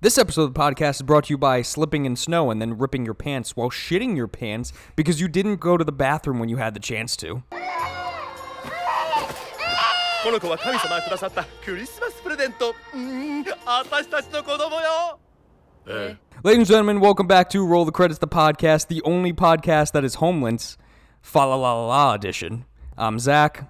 This episode of the podcast is brought to you by slipping in snow and then ripping your pants while shitting your pants because you didn't go to the bathroom when you had the chance to. この子は神様がくださったクリスマスプレゼントうーん私たちの子供よえ Ladies and gentlemen, welcome back to Roll the Credits, the podcast, the only podcast that is homeless, fa la la la edition. I'm Zach,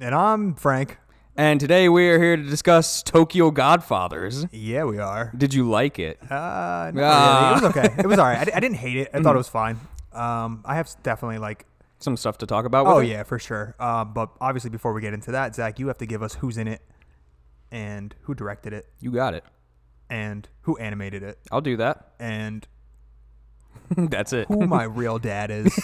And I'm Frank. and today we are here to discuss Tokyo Godfathers. Yeah, we are. Did you like it? Uh, not Ah. really. It was okay. It was all right. I, I didn't hate it. I thought it was fine. Um, I have definitely like. Some stuff to talk about. With Oh it? yeah, for sure. Um, but obviously, before we get into that, Zach, you have to give us who's in it, and who directed it, you got it. and who animated it, I'll do that. and That's it. who my real dad is.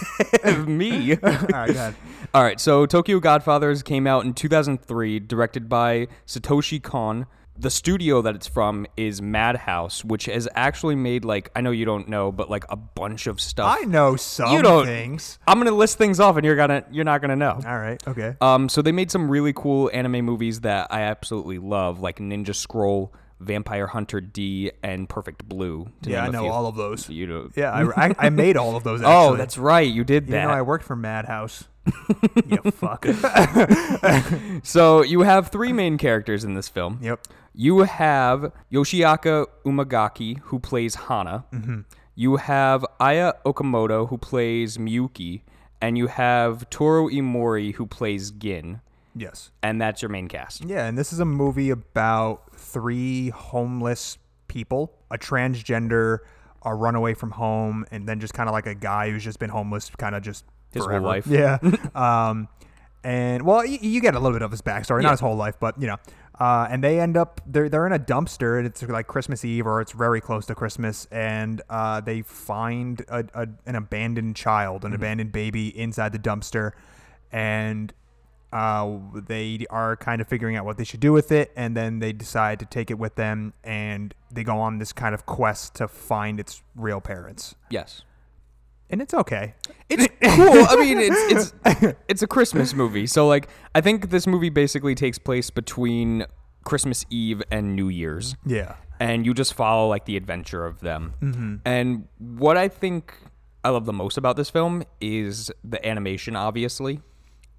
Me. all right, go ahead. All right, so Tokyo Godfathers came out in 2003, directed by Satoshi Kon. The studio that it's from is Madhouse, which has actually made like I know you don't know, but like a bunch of stuff. I know some You don't- things. I'm gonna list things off, and you're gonna you're not gonna know. All right. Okay. Um, so they made some really cool anime movies that I absolutely love, like Ninja Scroll, Vampire Hunter D, and Perfect Blue. to yeah, I know few. all of those. You know. Yeah, I, I, I made all of those. Actually. Oh, that's right. You did You that. know, I worked for Madhouse. you fuck. so you have three main characters in this film. yep. You have Yoshiaki Umegaki, who plays Hana. Mm-hmm. You have Aya Okamoto, who plays Miyuki. And you have Toru Emori, who plays Gin. Yes. And that's your main cast. Yeah, and this is a movie about three homeless people, a transgender, a runaway from home, and then just kind of like a guy who's just been homeless, kind of just His whole life. Yeah. um, and well, you, you get a little bit of his backstory, Yeah. not his whole life, but you know. Uh, and they end up they're they're in a dumpster, and it's like Christmas Eve or it's very close to Christmas, and uh, they find a, a an abandoned child, Mm-hmm. an abandoned baby inside the dumpster, and uh, they are kind of figuring out what they should do with it, and then they decide to take it with them, and they go on this kind of quest to find its real parents, Yes. and it's okay. It's cool. I mean, it's it's it's a Christmas movie. So like, I think this movie basically takes place between Christmas Eve and New Year's. Yeah, and you just follow like the adventure of them. And what I think I love the most about this film is the animation, obviously.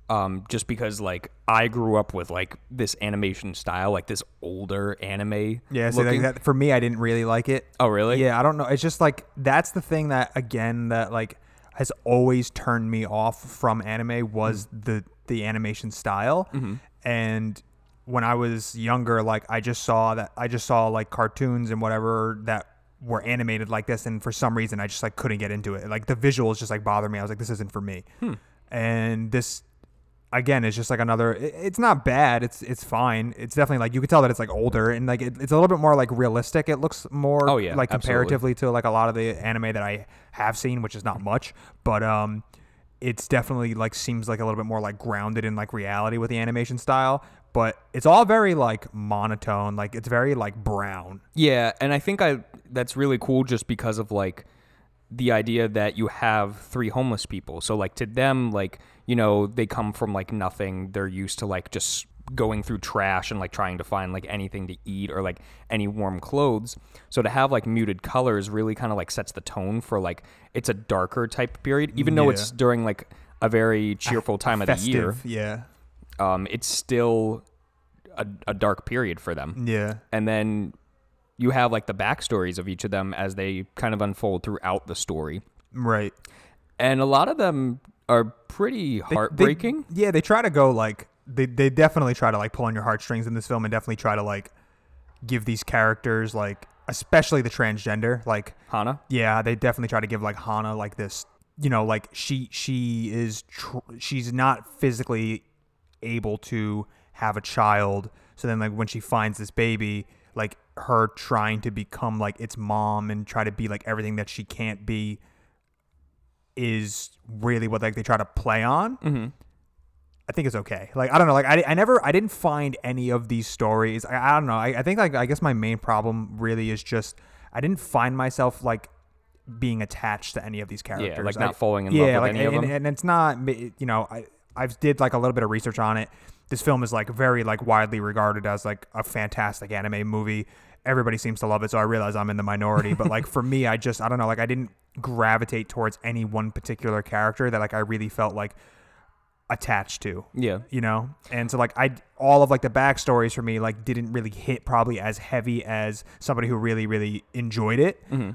Um, just because like I grew up with like this animation style, like this older anime. yeah. So like that, for me, I didn't really like it. oh really? Yeah, I don't know. It's just like that's the thing that again that like has always turned me off from anime was mm. the the animation style. Mm-hmm. And when I was younger, like I just saw that I just saw like cartoons and whatever that were animated like this, and for some reason I just like couldn't get into it. Like the visuals just like bothered me. I was like, this isn't for me. Hmm. And this again it's just like another it's not bad it's it's fine. It's definitely like you could tell that it's like older and like it, it's a little bit more like realistic. It looks more Oh, yeah, like absolutely. comparatively to like a lot of the anime that i have seen which is not much but um it's definitely like seems like a little bit more like grounded in like reality with the animation style but it's all very like monotone like it's very like brown. Yeah, and I think I that's really cool just because of like the idea that you have three homeless people. So like to them like, you know, they come from like nothing. They're used to like just going through trash and like trying to find like anything to eat or like any warm clothes. So to have like muted colors really kind of like sets the tone for like it's a darker type period even though it's during like a very cheerful time of the year. yeah Um it's still a, a dark period for them yeah and then you have like the backstories of each of them as they kind of unfold throughout the story. Right. And a lot of them are pretty They- they- heartbreaking. Yeah, they try to go like they they definitely try to like pull on your heartstrings in this film and definitely try to like give these characters like especially the transgender like hana? yeah, they definitely try to give like Hana like this you know like she she is tr- she's not physically able to have a child. So then like when she finds this baby like her trying to become like its mom and try to be like everything that she can't be is really what like they try to play on mm-hmm. I think it's okay. Like I don't know. Like I, I never I didn't find any of these stories. I, I don't know. I, I think like I guess my main problem really is just I didn't find myself like being attached to any of these characters. Yeah, like I- not falling in love yeah, with like any of and, them? and it's not you know I I did like a little bit of research on it. This film is like very like widely regarded as like a fantastic anime movie. everybody seems to love it, so I realize I'm in the minority. But like for me, I just I don't know, like I didn't gravitate towards any one particular character that like I really felt like attached to. Yeah. You know? And so like I all of like the backstories for me like didn't really hit probably as heavy as somebody who really, really enjoyed it. Mm-hmm.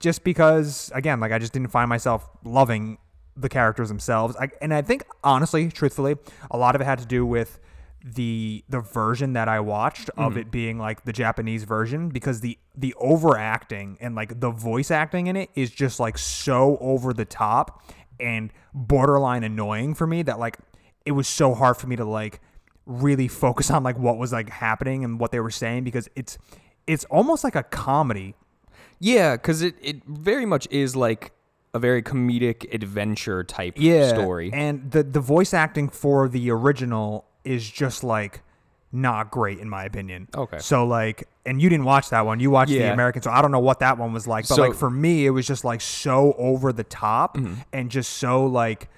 Just because again, like I just didn't find myself loving the characters themselves. I, and I think honestly, truthfully, a lot of it had to do with the the version that I watched of hmm. it being like the Japanese version because the the overacting and like the voice acting in it is just like so over the top and borderline annoying for me that like it was so hard for me to like really focus on like what was like happening and what they were saying because it's it's almost like a comedy. Yeah, because it, it very much is like a very comedic adventure type yeah, story. And the the voice acting for the original is just like not great in my opinion. Okay. So like and you didn't watch that one. You watched the American, so I don't know what that one was like. But So- like for me, it was just like so over the top Mm-hmm. and just so like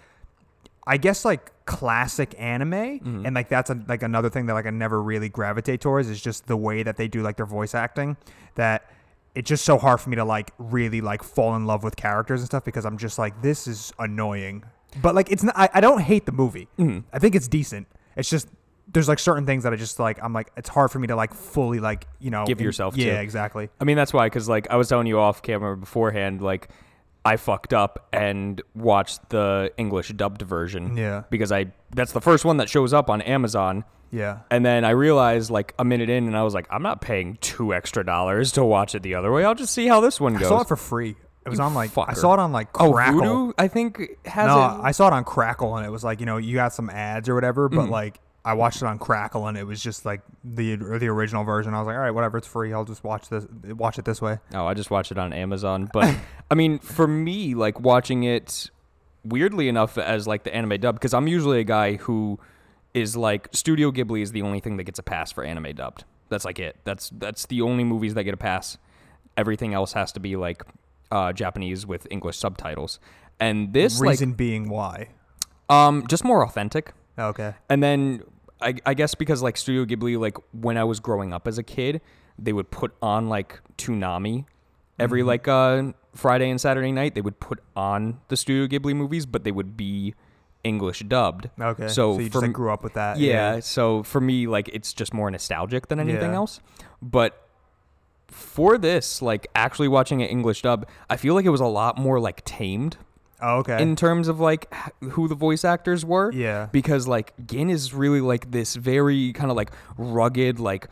I guess like classic anime Mm-hmm. and like that's a, like another thing that like I never really gravitate towards is just the way that they do like their voice acting that it's just so hard for me to like really like fall in love with characters and stuff because I'm just like this is annoying. But like it's not I, I don't hate the movie. Mm-hmm. I think it's decent. It's just there's like certain things that I just like I'm like it's hard for me to like fully like, you know, Give yourself to. Yeah, exactly. I mean, that's why, because like I was telling you off camera beforehand, like I fucked up and watched the English dubbed version. Yeah. Because I that's the first one that shows up on Amazon. Yeah. And then I realized like a minute in, and I was like, I'm not paying two extra dollars to watch it the other way. I'll just see how this one goes. I saw it for free. It was You on like I saw it on like oh, Vudu, I think has no, it. I saw it on Crackle and it was like, you know, you got some ads or whatever, but mm. like I watched it on Crackle and it was just like the the original version. I was like, all right, whatever, it's free. I'll just watch this watch it this way. Oh, I just watched it on Amazon. But I mean, for me, like watching it weirdly enough as like the anime dub, because I'm usually a guy who is like Studio Ghibli is the only thing that gets a pass for anime dubbed. That's like it. That's that's the only movies that get a pass. Everything else has to be like uh, Japanese with English subtitles. And this Reason being why. um just more authentic. Okay. And then I, I guess because like Studio Ghibli, like when I was growing up as a kid, they would put on like Toonami every Mm-hmm. like uh, Friday and Saturday night. They would put on the Studio Ghibli movies, but they would be English dubbed. Okay. So, So, you for just like grew up with that. yeah, so for me, like it's just more nostalgic than anything Yeah. else. But for this, like actually watching it English dub, I feel like it was a lot more like tamed Oh, okay. in terms of like who the voice actors were. Yeah. Because like Gin is really like this very kind of like rugged, like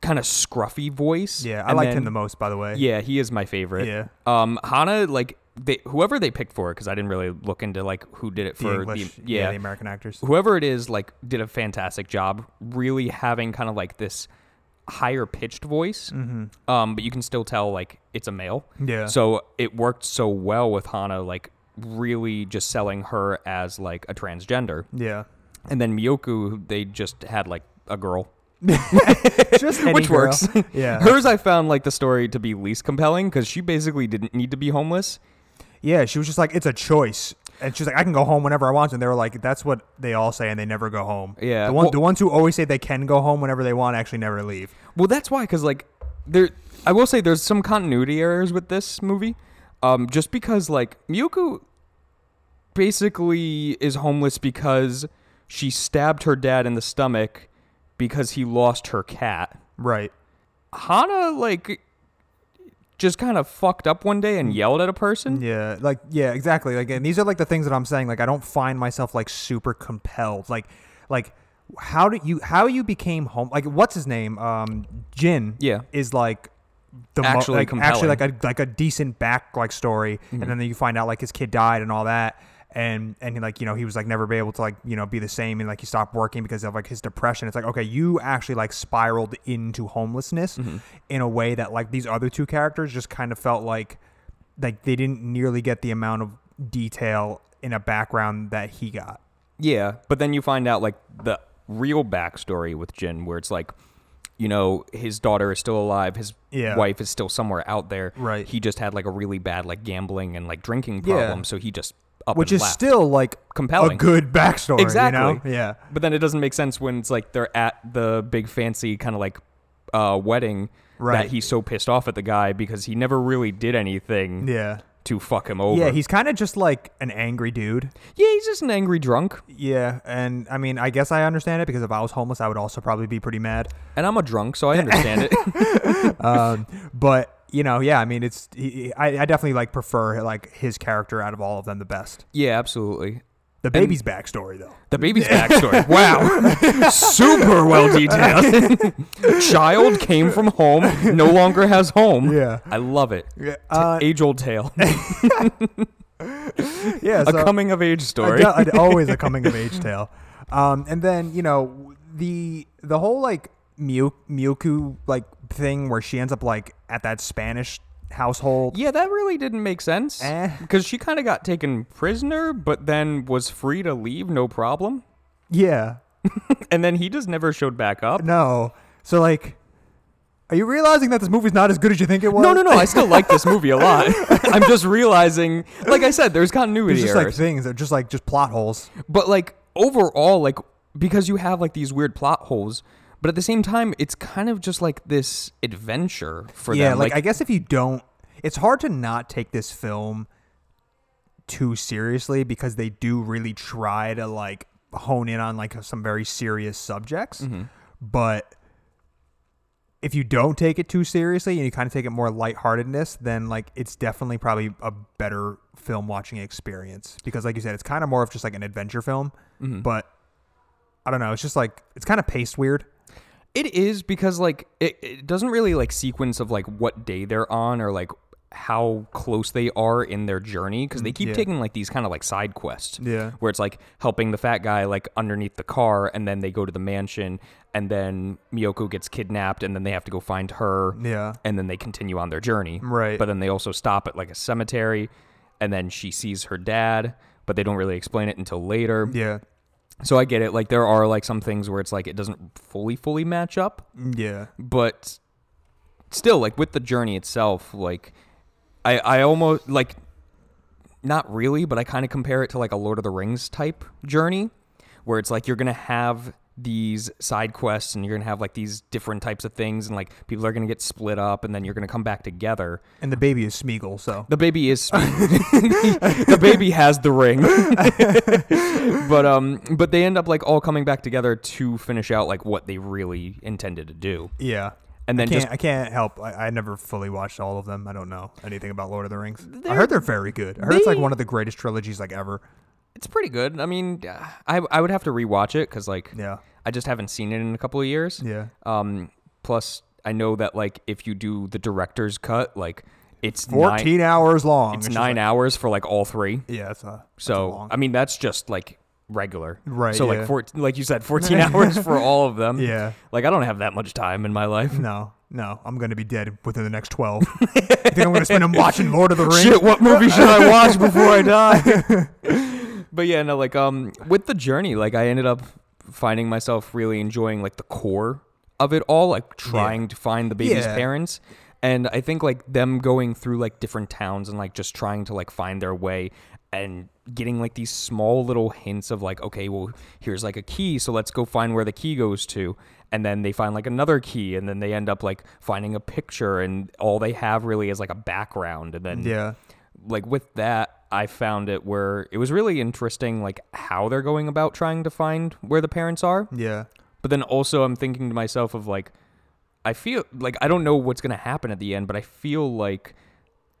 kind of scruffy voice. yeah, I And liked him the most by the way. Yeah, he is my favorite. Yeah. Um, Hana, like they whoever they picked for, because I didn't really look into like who did it The for English, the yeah. yeah, the American actors. whoever it is, like did a fantastic job, really having kind of like this higher pitched voice. Mm-hmm. Um, but you can still tell like it's a male. Yeah. So it worked so well with Hana, like really just selling her as like a transgender. Yeah. And then Miyoku, they just had like a girl, Just which girl. works. Yeah. Hers, I found like the story to be least compelling because she basically didn't need to be homeless. Yeah, she was just like, it's a choice. And she's like, I can go home whenever I want. And they were like, that's what they all say, and they never go home. Yeah, The, one, well- the ones who always say they can go home whenever they want actually never leave. Well, that's why, because like there, I will say there's some continuity errors with this movie, um, just because like Miyoku basically is homeless because she stabbed her dad in the stomach because he lost her cat. Right. Hana like just kind of fucked up one day and yelled at a person. Yeah, like yeah, exactly. Like, and these are like the things that I'm saying. Like, I don't find myself like super compelled. Like, like how did you how you became home? Like, what's his name? Um, Gin. Yeah. is like the mo- Actually like actually like a like a decent back like story, Mm-hmm. and then you find out like his kid died and all that. And and like you know he was like never be able to like you know be the same and like he stopped working because of like his depression. It's like okay you actually like spiraled into homelessness Mm-hmm. in a way that like these other two characters just kind of felt like like they didn't nearly get the amount of detail in a background that he got. Yeah, but then you find out like the real backstory with Gin, where it's like, you know, his daughter is still alive, his Yeah. wife is still somewhere out there. Right. He just had like a really bad like gambling and like drinking Yeah. problem, so he just up Which is left. still like Compelling. a good backstory. Exactly. You know? Yeah. But then it doesn't make sense when it's like they're at the big fancy kind of like uh, wedding Right. that he's so pissed off at the guy because he never really did anything Yeah. To fuck him over. Yeah, he's kind of just like an angry dude. yeah, he's just an angry drunk, Yeah, and I mean, I guess I understand it because if I was homeless, I would also probably be pretty mad. and I'm a drunk, so I understand it. Um, but you know, yeah, I mean, it's he, I, I definitely like prefer like his character out of all of them the best. yeah, absolutely. The baby's backstory though. The baby's backstory. Wow. Super well detailed. Child came from home, no longer has home. Yeah. I love it. Yeah, uh, Age old tale. yeah, a coming of age story. do- I- always a coming of age tale. Um, and then you know the the whole like Miyuku like thing where she ends up like at that Spanish household. Yeah, that really didn't make sense. Eh. Because she kind of got taken prisoner, but then was free to leave, no problem. Yeah, And then he just never showed back up. no. So like, are you realizing that this movie's not as good as you think it was? No, no, no. I still like this movie a lot. I'm just realizing, like I said, there's continuity It's just like errors. things. They're just like just plot holes. but like overall, like because you have like these weird plot holes, but at the same time, it's kind of just like this adventure for yeah, them. like, I guess if you don't, it's hard to not take this film too seriously because they do really try to like hone in on like some very serious subjects. Mm-hmm. But if you don't take it too seriously and you kind of take it more lightheartedness, then like it's definitely probably a better film watching experience because like you said, it's kind of more of just like an adventure film. Mm-hmm. But I don't know, it's just like it's kind of paced weird. It is because like it, it doesn't really like sequence of like what day they're on or like how close they are in their journey because they mm, keep yeah. taking like these kind of like side quests. Yeah. Where it's like helping the fat guy like underneath the car and then they go to the mansion and then Miyoko gets kidnapped and then they have to go find her. Yeah. And then they continue on their journey. Right. But then they also stop at like a cemetery and then she sees her dad, but they don't really explain it until later. Yeah. So I get it. Like there are like some things where it's like it doesn't fully fully match up Yeah. but still like with the journey itself like i i almost like not really but i kind of compare it to like a lord of the rings type journey where it's like you're gonna have these side quests and you're gonna have like these different types of things and like people are gonna get split up and then you're gonna come back together And the baby is Smeagol, so the baby is the baby has the ring but um but they end up like all coming back together to finish out like what they really intended to do yeah. and then I can't, just I can't help. I, I never fully watched all of them. I don't know anything about Lord of the Rings. I heard they're very good. I heard it's like one of the greatest trilogies like ever. It's pretty good. I mean, I I would have to rewatch it because like Yeah. I just haven't seen it in a couple of years. Yeah. Um. Plus, I know that like if you do the director's cut, like it's nine, 14 hours long. it's nine like- hours for like all three. yeah, it's a, that's a So long. I mean, that's just like regular. Right, So yeah. like 14, like you said, fourteen hours for all of them. Yeah. Like I don't have that much time in my life. no, no, I'm gonna be dead within the next 12. I think I'm gonna spend them watching Lord of the Rings? Shit, what movie should I watch before I die? but yeah, no, like um with the journey, like I ended up finding myself really enjoying like the core of it all, like trying to find the baby's Yeah. parents. And I think like them going through like different towns and like just trying to like find their way and getting like these small little hints of like, okay, well, here's like a key, so let's go find where the key goes to. And then they find like another key, and then they end up like finding a picture, and all they have really is like a background. And then Yeah. like with that i found it where it was really interesting like how they're going about trying to find where the parents are Yeah. but then also i'm thinking to myself of like i feel like i don't know what's going to happen at the end but i feel like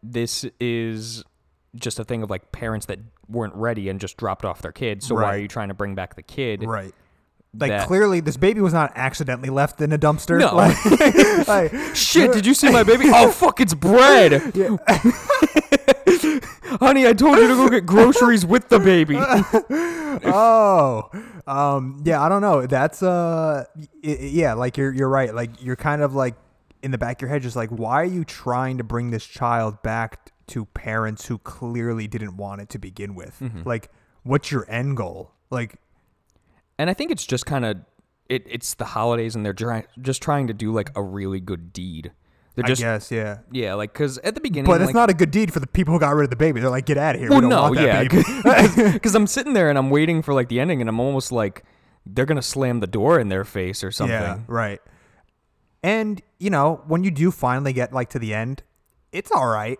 this is just a thing of like parents that weren't ready and just dropped off their kid so why are you trying to bring back the kid Right. Like that- clearly, this baby was not accidentally left in a dumpster. No. Like, like, shit did you see my baby oh fuck it's bread honey i told you to go get groceries with the baby oh, um, yeah. I don't know. That's uh, yeah. Like you're you're right. Like you're kind of like in the back of your head, just like why are you trying to bring this child back to parents who clearly didn't want it to begin with? Mm-hmm. Like, what's your end goal? Like, And I think it's just kind of it, it's the holidays and they're try- just trying to do like a really good deed. They're just I guess, yeah. yeah, like because at the beginning, But it's like, not a good deed for the people who got rid of the baby. They're like, get out of here. Well, we don't no, want that yeah, because I'm sitting there and I'm waiting for like the ending, and I'm almost like they're gonna slam the door in their face or something. Yeah, right. And you know, when you do finally get like to the end, it's all right.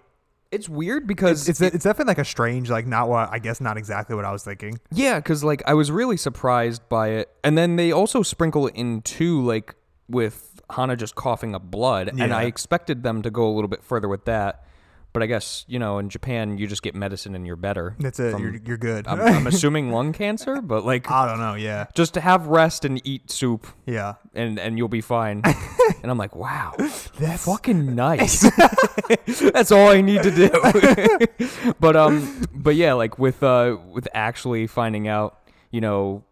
It's weird because It's it's definitely like a strange, like not what I guess not exactly what I was thinking. Yeah, because like I was really surprised by it, and then they also sprinkle it in too, like with Hana just coughing up blood, and I expected them to go a little bit further with that, but I guess you know in Japan you just get medicine and you're better. That's it. from- you're you're good. I'm, I'm assuming lung cancer, but like I don't know. Yeah, just to have rest and eat soup, yeah. and and you'll be fine. and I'm like, wow, That's fucking nice. That's all I need to do. but um, but yeah, like with uh, with actually finding out, you know,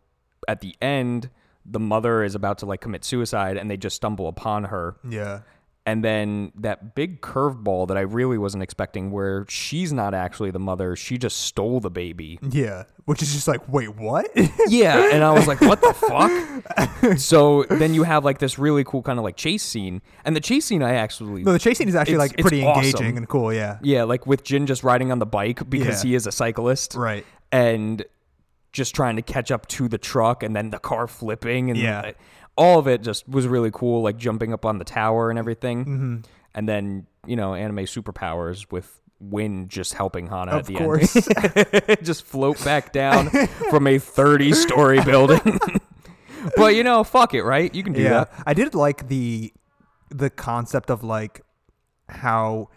at the end, the mother is about to like commit suicide, and they just stumble upon her, yeah. and then that big curveball that I really wasn't expecting, where she's not actually the mother, she just stole the baby. Yeah, which is just like, wait, what? Yeah, and I was like, what the fuck? so then you have like this really cool kind of like chase scene, and the chase scene I actually no, the chase scene is actually like pretty awesome. engaging and cool. Yeah, Yeah, like with Gin just riding on the bike because Yeah. he is a cyclist. right. And just trying to catch up to the truck and then the car flipping and Yeah. uh, all of it just was really cool, like jumping up on the tower and everything. Mm-hmm. And then, you know, anime superpowers with wind just helping Hana at the course. end. just float back down from a 30 story building. but, you know, fuck it, right? You can do yeah, that. I did like the the concept of like how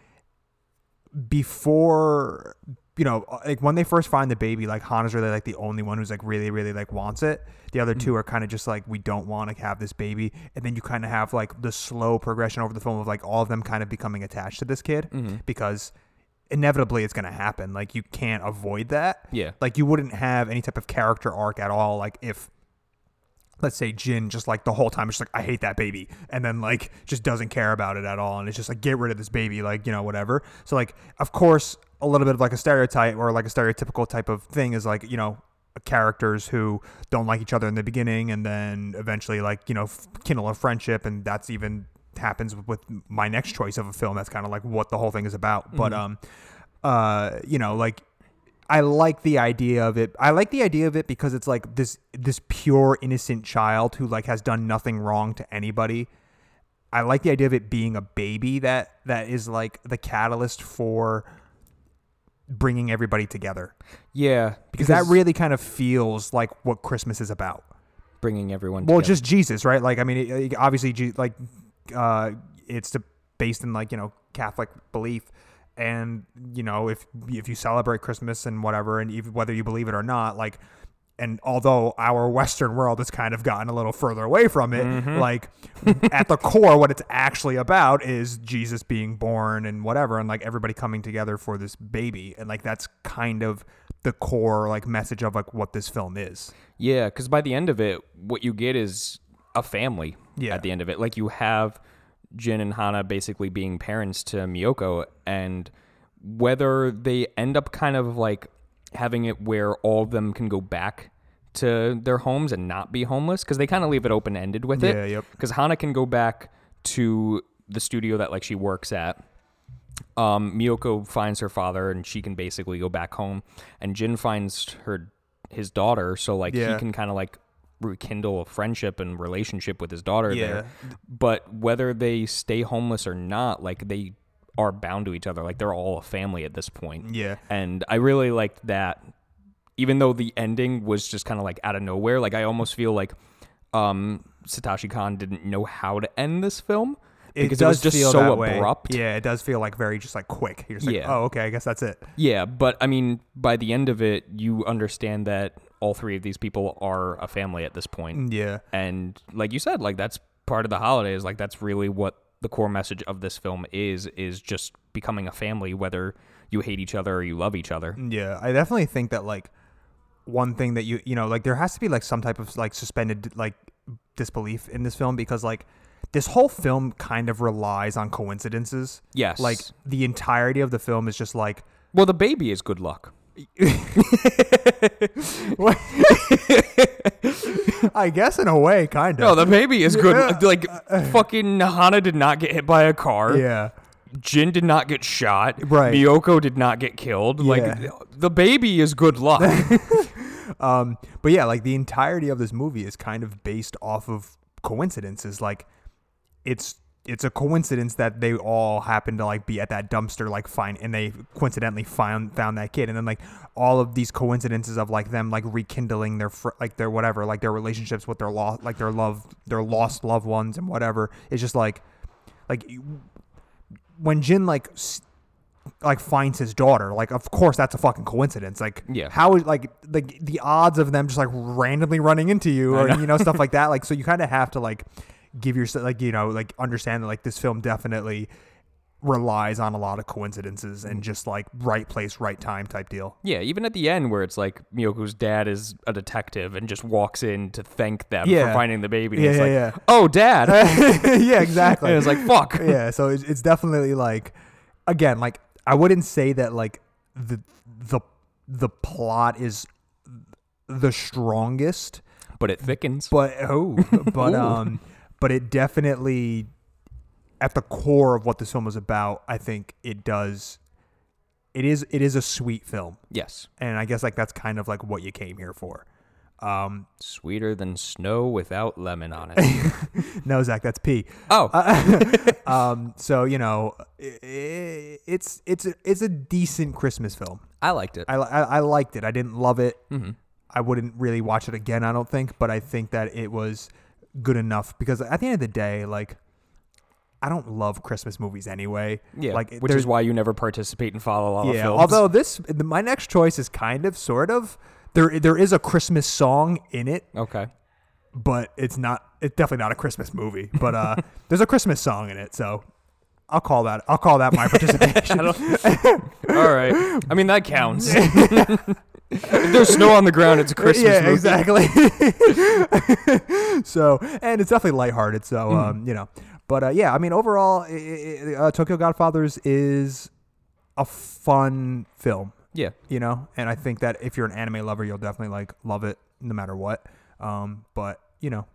before you know uh, like when they first find the baby like hana's really like the only one who's like really really like wants it. The other two mm. are kind of just like we don't want to have this baby. And then you kind of have like the slow progression over the film of like all of them kind of becoming attached to this kid mm-hmm. because inevitably it's going to happen. Like you can't avoid that. Yeah. like you wouldn't have any type of character arc at all like if let's say Gin just like the whole time is just like I hate that baby and then like just doesn't care about it at all and it's just like get rid of this baby like you know whatever. So like of course a little bit of like a stereotype or like a stereotypical type of thing is like you know characters who don't like each other in the beginning and then eventually like you know kindle a friendship and that's even happens with my next choice of a film that's kind of like what the whole thing is about. But um uh you know like I like the idea of it. I like the idea of it because it's like this this pure innocent child who like has done nothing wrong to anybody. I like the idea of it being a baby that that is like the catalyst for bringing everybody together Yeah. because that really kind of feels like what Christmas is about. bringing everyone Well, together. just Jesus, right? Like, I mean, it, it- obviously, like, uh, it's to, based in like you know Catholic belief, and you know if if you celebrate Christmas and whatever, and if, whether you believe it or not, like, and although our Western world has kind of gotten a little further away from it, mm-hmm. like at the core, what it's actually about is Jesus being born and whatever, and like everybody coming together for this baby, and like that's kind of the core like message of like what this film is. Yeah, because by the end of it, what you get is a family. Yeah. At the end of it, like you have Gin and Hana basically being parents to Miyoko, and whether they end up kind of like having it where all of them can go back to their homes and not be homeless, because they kind of leave it open ended with it. Yeah, yep. Because Hana can go back to the studio that like she works at. Um, Miyoko finds her father, and she can basically go back home. And Gin finds her his daughter, so like Yeah. he can kind of like rekindle a friendship and relationship with his daughter Yeah. there. But whether they stay homeless or not, like they are bound to each other. Like they're all a family at this point. Yeah. And I really liked that. Even though the ending was just kind of like out of nowhere, like I almost feel like um, Satoshi Kon didn't know how to end this film because it, was just feel so that way. abrupt. Yeah, it does feel like very just like quick. You're just like, oh, okay, I guess that's it. Yeah, but I mean, by the end of it, you understand that all three of these people are a family at this point. Mm, yeah. And like you said, like that's part of the holidays. Like that's really what the core message of this film is: is just becoming a family, whether you hate each other or you love each other. Mm, yeah, I definitely think that like one thing that you you know like there has to be like some type of like suspended like disbelief in this film because like this whole film kind of relies on coincidences. Yes. Like the entirety of the film is just like Well, the baby is good luck. I guess in a way kind of. No, the baby is good. Like uh, uh, uh. fucking Hana did not get hit by a car. yeah. Gin did not get shot. Right. Miyoko did not get killed. Yeah. Like the baby is good luck. Um, but yeah, like the entirety of this movie is kind of based off of coincidences. Like it's it's a coincidence that they all happen to like be at that dumpster like find and they coincidentally found found that kid. And then like all of these coincidences of like them like rekindling their fr- like their whatever like their relationships with their lost like their love their lost loved ones and whatever. It's just like like when Gin like s- like finds his daughter like of course that's a fucking coincidence. Like Yeah. how is like like the odds of them just like randomly running into you or you know stuff like that like so you kind of have to like give yourself like you know like understand that like this film definitely relies on a lot of coincidences and just like right place right time type deal Yeah, even at the end where it's like Miyoko's dad is a detective and just walks in to thank them Yeah. for finding the baby. Yeah, it's yeah, like, yeah. oh, dad. yeah exactly and it's like, fuck. yeah so it's, it's definitely like again like i wouldn't say that like the the the plot is the strongest But it thickens. but oh but um but it definitely at the core of what this film is about i think it does it is it is a sweet film. Yes. and i guess like that's kind of like what you came here for. Um Sweeter than snow without lemon on it. no zach that's p. Oh, um so you know i i it's it's a, it's a decent christmas film. I liked it. I, I I liked it. I didn't love it. Hmm I wouldn't really watch it again, I don't think, but I think that it was good enough because at the end of the day, like I don't love Christmas movies anyway. Yeah, like which is why you never participate in Fa La La yeah. films. Although this, my next choice is kind of, sort of. There, there is a Christmas song in it, okay. but it's not. It's definitely not a Christmas movie. But uh, there's a Christmas song in it, so I'll call that. I'll call that my participation. All right. I mean, that counts. If there's snow on the ground, it's a Christmas yeah, movie. exactly. so, and it's definitely lighthearted. So, Mm-hmm. um, you know, but uh, yeah, I mean, overall, i i uh, Tokyo Godfathers is a fun film. Yeah. You know, and I think that if you're an anime lover, you'll definitely like love it no matter what. Um, but you know,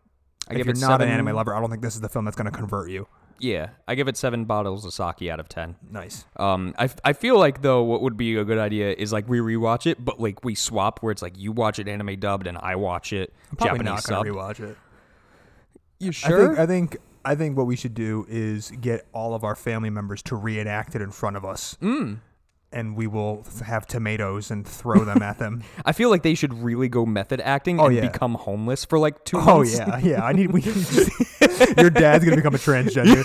I if you're it not an anime lover, I don't think this is the film that's going to convert you. Yeah. I give it seven bottles of sake out of ten. Nice. Um, I, I feel like though what would be a good idea is like we rewatch it, but like we swap where it's like you watch it anime dubbed and I watch it Probably Japanese not to rewatch it. You I think I think I think what we should do is get all of our family members to reenact it in front of us. Mm. And we will have tomatoes and throw them at them. I feel like they should really go method acting Oh, and yeah. become homeless for like two oh months. yeah, yeah. I need. We, your dad's gonna become a transgender.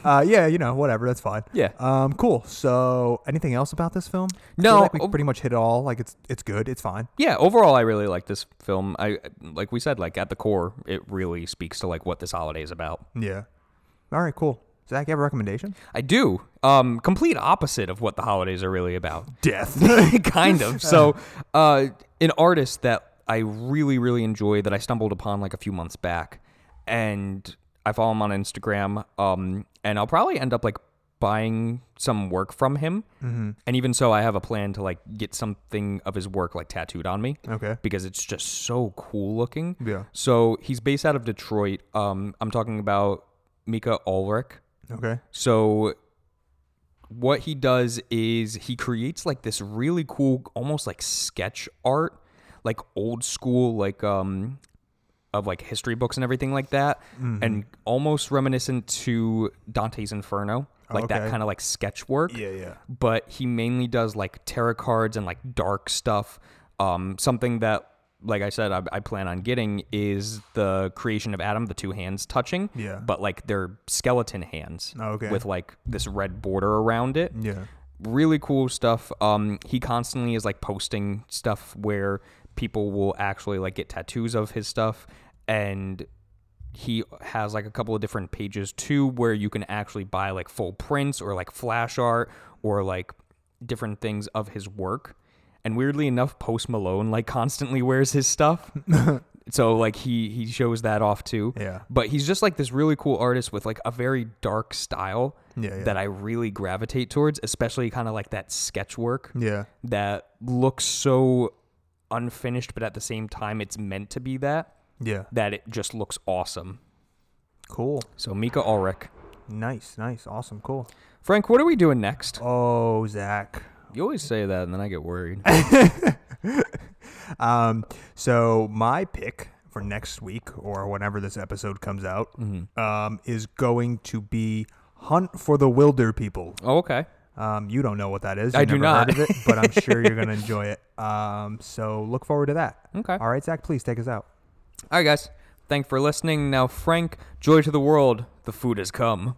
uh, yeah, you know, whatever. That's fine. Yeah. Um. Cool. So, anything else about this film? No, like we pretty much hit it all. Like it's it's good. It's fine. Yeah, overall I really like this film. I like we said like at the core it really speaks to like what this holiday is about. Yeah. All right. Cool. Zach, you have a recommendation? I do. Um complete opposite of what the holidays are really about. Death. kind of. So, uh, an artist that I really, really enjoy that I stumbled upon like a few months back, and I follow him on Instagram. Um, and I'll probably end up like buying some work from him. Mm-hmm. And even so, I have a plan to like get something of his work like tattooed on me. Okay. Because it's just so cool looking. Yeah. So he's based out of Detroit. Um, I'm talking about Micah Ulrich. Okay. So what he does is he creates like this really cool almost like sketch art, like old school like um of like history books and everything like that and almost reminiscent to Dante's Inferno, like that kind of like sketch work Yeah. Yeah. but he mainly does like tarot cards and like dark stuff. Um, something that, like I said, I, I plan on getting is the creation of Adam, the two hands touching. Yeah. But like they're skeleton hands. Oh, okay. With like this red border around it. Yeah. Really cool stuff. Um, he constantly is like posting stuff where people will actually like get tattoos of his stuff and he has like a couple of different pages too where you can actually buy like full prints or like flash art or like different things of his work. And weirdly enough, Post Malone like constantly wears his stuff. so like he he shows that off too. Yeah. But he's just like this really cool artist with like a very dark style Yeah, yeah. that I really gravitate towards, especially kind of like that sketch work Yeah. that looks so unfinished, but at the same time it's meant to be that Yeah. that it just looks awesome. Cool. So Micah Ulrich. Nice. Nice. Awesome. Cool. Frank, what are we doing next? Oh, Zach. You always say that and then I get worried. Um, so my pick for next week or whenever this episode comes out um, is going to be Hunt for the Wilderpeople. Oh, okay. Um, you don't know what that is. I do not. It, but I'm sure you're going to enjoy it. Um, so look forward to that. Okay. All right, Zach, please take us out. All right, guys. Thanks for listening. Now, Frank, joy to the world. The food has come.